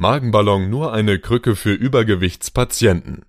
Magenballon nur eine Krücke für Übergewichtspatienten.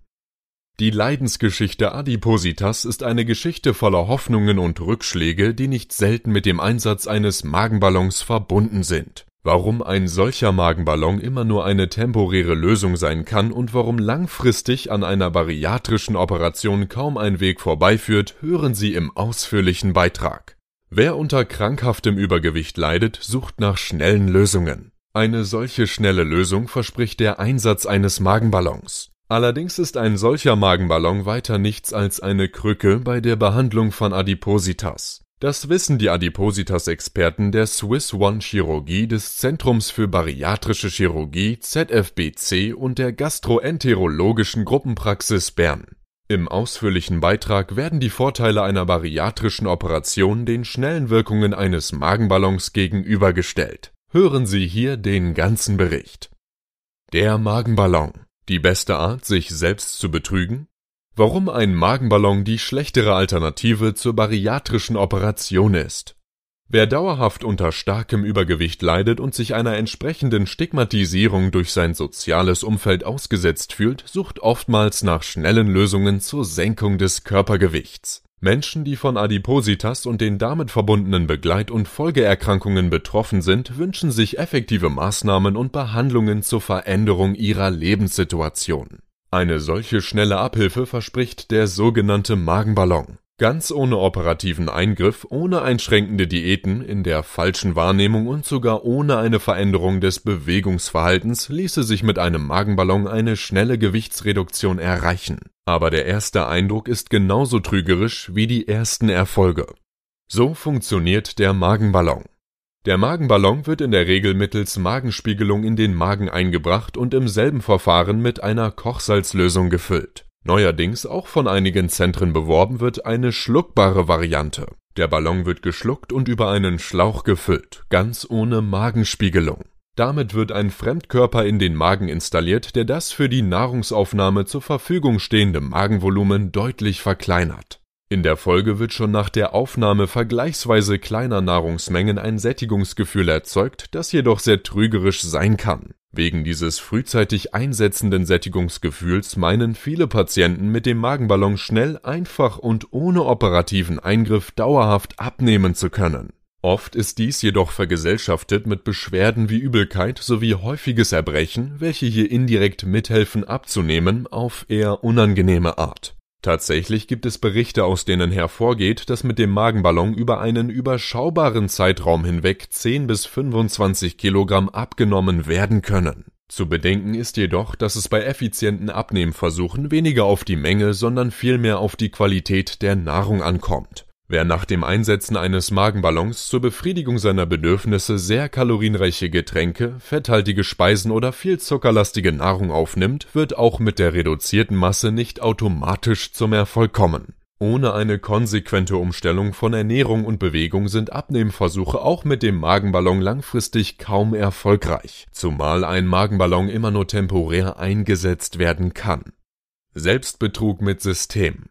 Die Leidensgeschichte Adipositas ist eine Geschichte voller Hoffnungen und Rückschläge, die nicht selten mit dem Einsatz eines Magenballons verbunden sind. Warum ein solcher Magenballon immer nur eine temporäre Lösung sein kann und warum langfristig an einer bariatrischen Operation kaum ein Weg vorbeiführt, hören Sie im ausführlichen Beitrag. Wer unter krankhaftem Übergewicht leidet, sucht nach schnellen Lösungen. Eine solche schnelle Lösung verspricht der Einsatz eines Magenballons. Allerdings ist ein solcher Magenballon weiter nichts als eine Krücke bei der Behandlung von Adipositas. Das wissen die Adipositas-Experten der Swiss One Chirurgie des Zentrums für Bariatrische Chirurgie ZFBC und der Gastroenterologischen Gruppenpraxis Bern. Im ausführlichen Beitrag werden die Vorteile einer bariatrischen Operation den schnellen Wirkungen eines Magenballons gegenübergestellt. Hören Sie hier den ganzen Bericht. Der Magenballon. Die beste Art, sich selbst zu betrügen? Warum ein Magenballon die schlechtere Alternative zur bariatrischen Operation ist. Wer dauerhaft unter starkem Übergewicht leidet und sich einer entsprechenden Stigmatisierung durch sein soziales Umfeld ausgesetzt fühlt, sucht oftmals nach schnellen Lösungen zur Senkung des Körpergewichts. Menschen, die von Adipositas und den damit verbundenen Begleit- und Folgeerkrankungen betroffen sind, wünschen sich effektive Maßnahmen und Behandlungen zur Veränderung ihrer Lebenssituation. Eine solche schnelle Abhilfe verspricht der sogenannte Magenballon. Ganz ohne operativen Eingriff, ohne einschränkende Diäten, in der falschen Wahrnehmung und sogar ohne eine Veränderung des Bewegungsverhaltens ließe sich mit einem Magenballon eine schnelle Gewichtsreduktion erreichen. Aber der erste Eindruck ist genauso trügerisch wie die ersten Erfolge. So funktioniert der Magenballon. Der Magenballon wird in der Regel mittels Magenspiegelung in den Magen eingebracht und im selben Verfahren mit einer Kochsalzlösung gefüllt. Neuerdings auch von einigen Zentren beworben wird eine schluckbare Variante. Der Ballon wird geschluckt und über einen Schlauch gefüllt, ganz ohne Magenspiegelung. Damit wird ein Fremdkörper in den Magen installiert, der das für die Nahrungsaufnahme zur Verfügung stehende Magenvolumen deutlich verkleinert. In der Folge wird schon nach der Aufnahme vergleichsweise kleiner Nahrungsmengen ein Sättigungsgefühl erzeugt, das jedoch sehr trügerisch sein kann. Wegen dieses frühzeitig einsetzenden Sättigungsgefühls meinen viele Patienten mit dem Magenballon schnell, einfach und ohne operativen Eingriff dauerhaft abnehmen zu können. Oft ist dies jedoch vergesellschaftet mit Beschwerden wie Übelkeit sowie häufiges Erbrechen, welche hier indirekt mithelfen abzunehmen auf eher unangenehme Art Tatsächlich gibt es Berichte, aus denen hervorgeht, dass mit dem Magenballon über einen überschaubaren Zeitraum hinweg 10 bis 25 Kilogramm abgenommen werden können. Zu bedenken ist jedoch, dass es bei effizienten Abnehmversuchen weniger auf die Menge, sondern vielmehr auf die Qualität der Nahrung ankommt Wer nach dem Einsetzen eines Magenballons zur Befriedigung seiner Bedürfnisse sehr kalorienreiche Getränke, fetthaltige Speisen oder viel zuckerlastige Nahrung aufnimmt, wird auch mit der reduzierten Masse nicht automatisch zum Erfolg kommen. Ohne eine konsequente Umstellung von Ernährung und Bewegung sind Abnehmversuche auch mit dem Magenballon langfristig kaum erfolgreich, zumal ein Magenballon immer nur temporär eingesetzt werden kann. Selbstbetrug mit System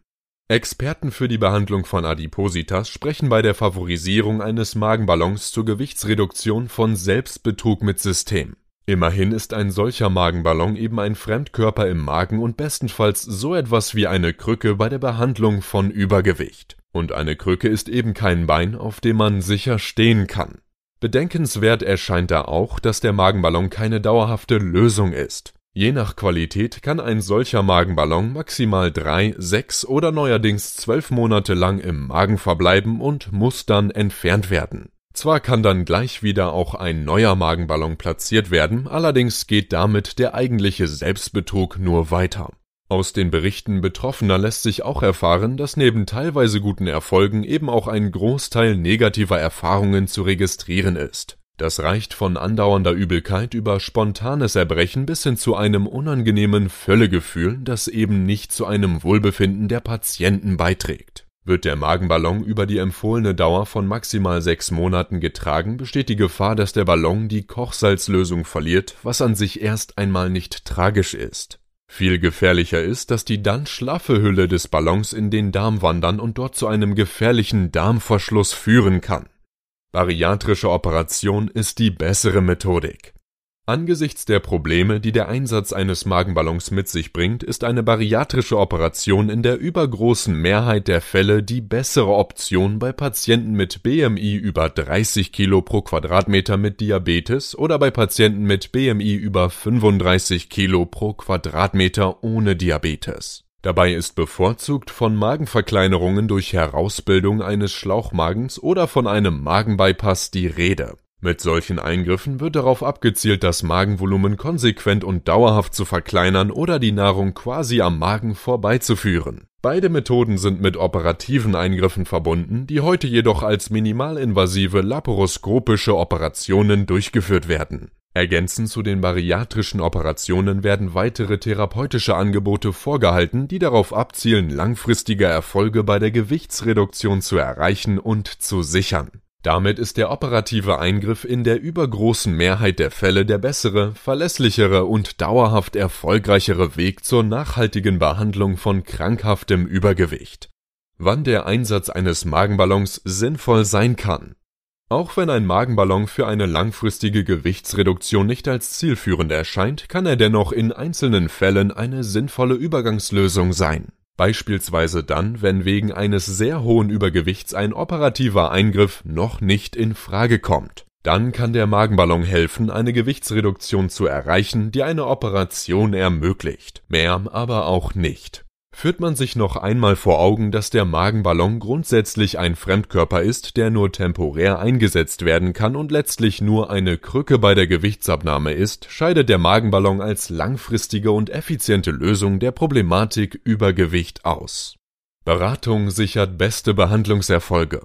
Experten für die Behandlung von Adipositas sprechen bei der Favorisierung eines Magenballons zur Gewichtsreduktion von Selbstbetrug mit System. Immerhin ist ein solcher Magenballon eben ein Fremdkörper im Magen und bestenfalls so etwas wie eine Krücke bei der Behandlung von Übergewicht. Und eine Krücke ist eben kein Bein, auf dem man sicher stehen kann. Bedenkenswert erscheint da auch, dass der Magenballon keine dauerhafte Lösung ist. Je nach Qualität kann ein solcher Magenballon maximal drei, sechs oder neuerdings zwölf Monate lang im Magen verbleiben und muss dann entfernt werden. Zwar kann dann gleich wieder auch ein neuer Magenballon platziert werden, allerdings geht damit der eigentliche Selbstbetrug nur weiter. Aus den Berichten Betroffener lässt sich auch erfahren, dass neben teilweise guten Erfolgen eben auch ein Großteil negativer Erfahrungen zu registrieren ist das reicht von andauernder Übelkeit über spontanes Erbrechen bis hin zu einem unangenehmen Völlegefühl, das eben nicht zu einem Wohlbefinden der Patienten beiträgt. Wird der Magenballon über die empfohlene Dauer von maximal sechs Monaten getragen, besteht die Gefahr, dass der Ballon die Kochsalzlösung verliert, was an sich erst einmal nicht tragisch ist. Viel gefährlicher ist, dass die dann schlaffe Hülle des Ballons in den Darm wandern und dort zu einem gefährlichen Darmverschluss führen kann Bariatrische Operation ist die bessere Methodik. Angesichts der Probleme, die der Einsatz eines Magenballons mit sich bringt, ist eine bariatrische Operation in der übergroßen Mehrheit der Fälle die bessere Option bei Patienten mit BMI über 30 Kilo pro Quadratmeter mit Diabetes oder bei Patienten mit BMI über 35 Kilo pro Quadratmeter ohne Diabetes. Dabei ist bevorzugt von Magenverkleinerungen durch Herausbildung eines Schlauchmagens oder von einem Magenbypass die Rede. Mit solchen Eingriffen wird darauf abgezielt, das Magenvolumen konsequent und dauerhaft zu verkleinern oder die Nahrung quasi am Magen vorbeizuführen. Beide Methoden sind mit operativen Eingriffen verbunden, die heute jedoch als minimalinvasive laparoskopische Operationen durchgeführt werden. Ergänzend zu den bariatrischen Operationen werden weitere therapeutische Angebote vorgehalten, die darauf abzielen, langfristige Erfolge bei der Gewichtsreduktion zu erreichen und zu sichern damit ist der operative Eingriff in der übergroßen Mehrheit der Fälle der bessere, verlässlichere und dauerhaft erfolgreichere Weg zur nachhaltigen Behandlung von krankhaftem Übergewicht. Wann der Einsatz eines Magenballons sinnvoll sein kann. Auch wenn ein Magenballon für eine langfristige Gewichtsreduktion nicht als zielführend erscheint, kann er dennoch in einzelnen Fällen eine sinnvolle Übergangslösung sein. Beispielsweise dann, wenn wegen eines sehr hohen Übergewichts ein operativer Eingriff noch nicht in Frage kommt. Dann kann der Magenballon helfen, eine Gewichtsreduktion zu erreichen, die eine Operation ermöglicht, mehr aber auch nicht führt man sich noch einmal vor Augen, dass der Magenballon grundsätzlich ein Fremdkörper ist, der nur temporär eingesetzt werden kann und letztlich nur eine Krücke bei der Gewichtsabnahme ist, scheidet der Magenballon als langfristige und effiziente Lösung der Problematik Übergewicht aus. Beratung sichert beste Behandlungserfolge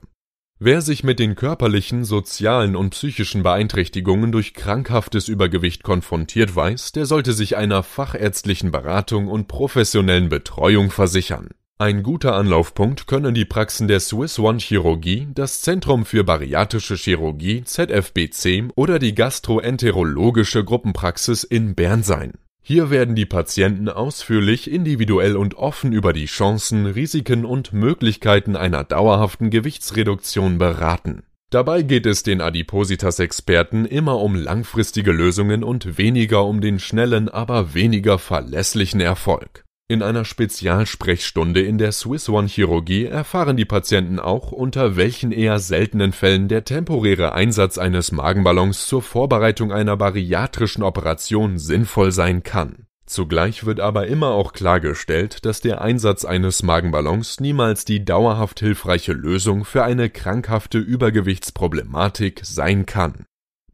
Wer sich mit den körperlichen, sozialen und psychischen Beeinträchtigungen durch krankhaftes Übergewicht konfrontiert weiß, der sollte sich einer fachärztlichen Beratung und professionellen Betreuung versichern. Ein guter Anlaufpunkt können die Praxen der Swiss One Chirurgie, das Zentrum für bariatrische Chirurgie ZFBC oder die gastroenterologische Gruppenpraxis in Bern sein hier werden die Patienten ausführlich, individuell und offen über die Chancen, Risiken und Möglichkeiten einer dauerhaften Gewichtsreduktion beraten. Dabei geht es den Adipositas-Experten immer um langfristige Lösungen und weniger um den schnellen, aber weniger verlässlichen Erfolg in einer Spezialsprechstunde in der Swiss One Chirurgie erfahren die Patienten auch, unter welchen eher seltenen Fällen der temporäre Einsatz eines Magenballons zur Vorbereitung einer bariatrischen Operation sinnvoll sein kann. Zugleich wird aber immer auch klargestellt, dass der Einsatz eines Magenballons niemals die dauerhaft hilfreiche Lösung für eine krankhafte Übergewichtsproblematik sein kann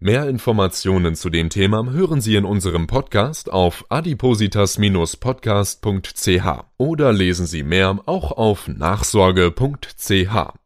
Mehr Informationen zu dem Thema hören Sie in unserem Podcast auf adipositas-podcast.ch oder lesen Sie mehr auch auf nachsorge.ch.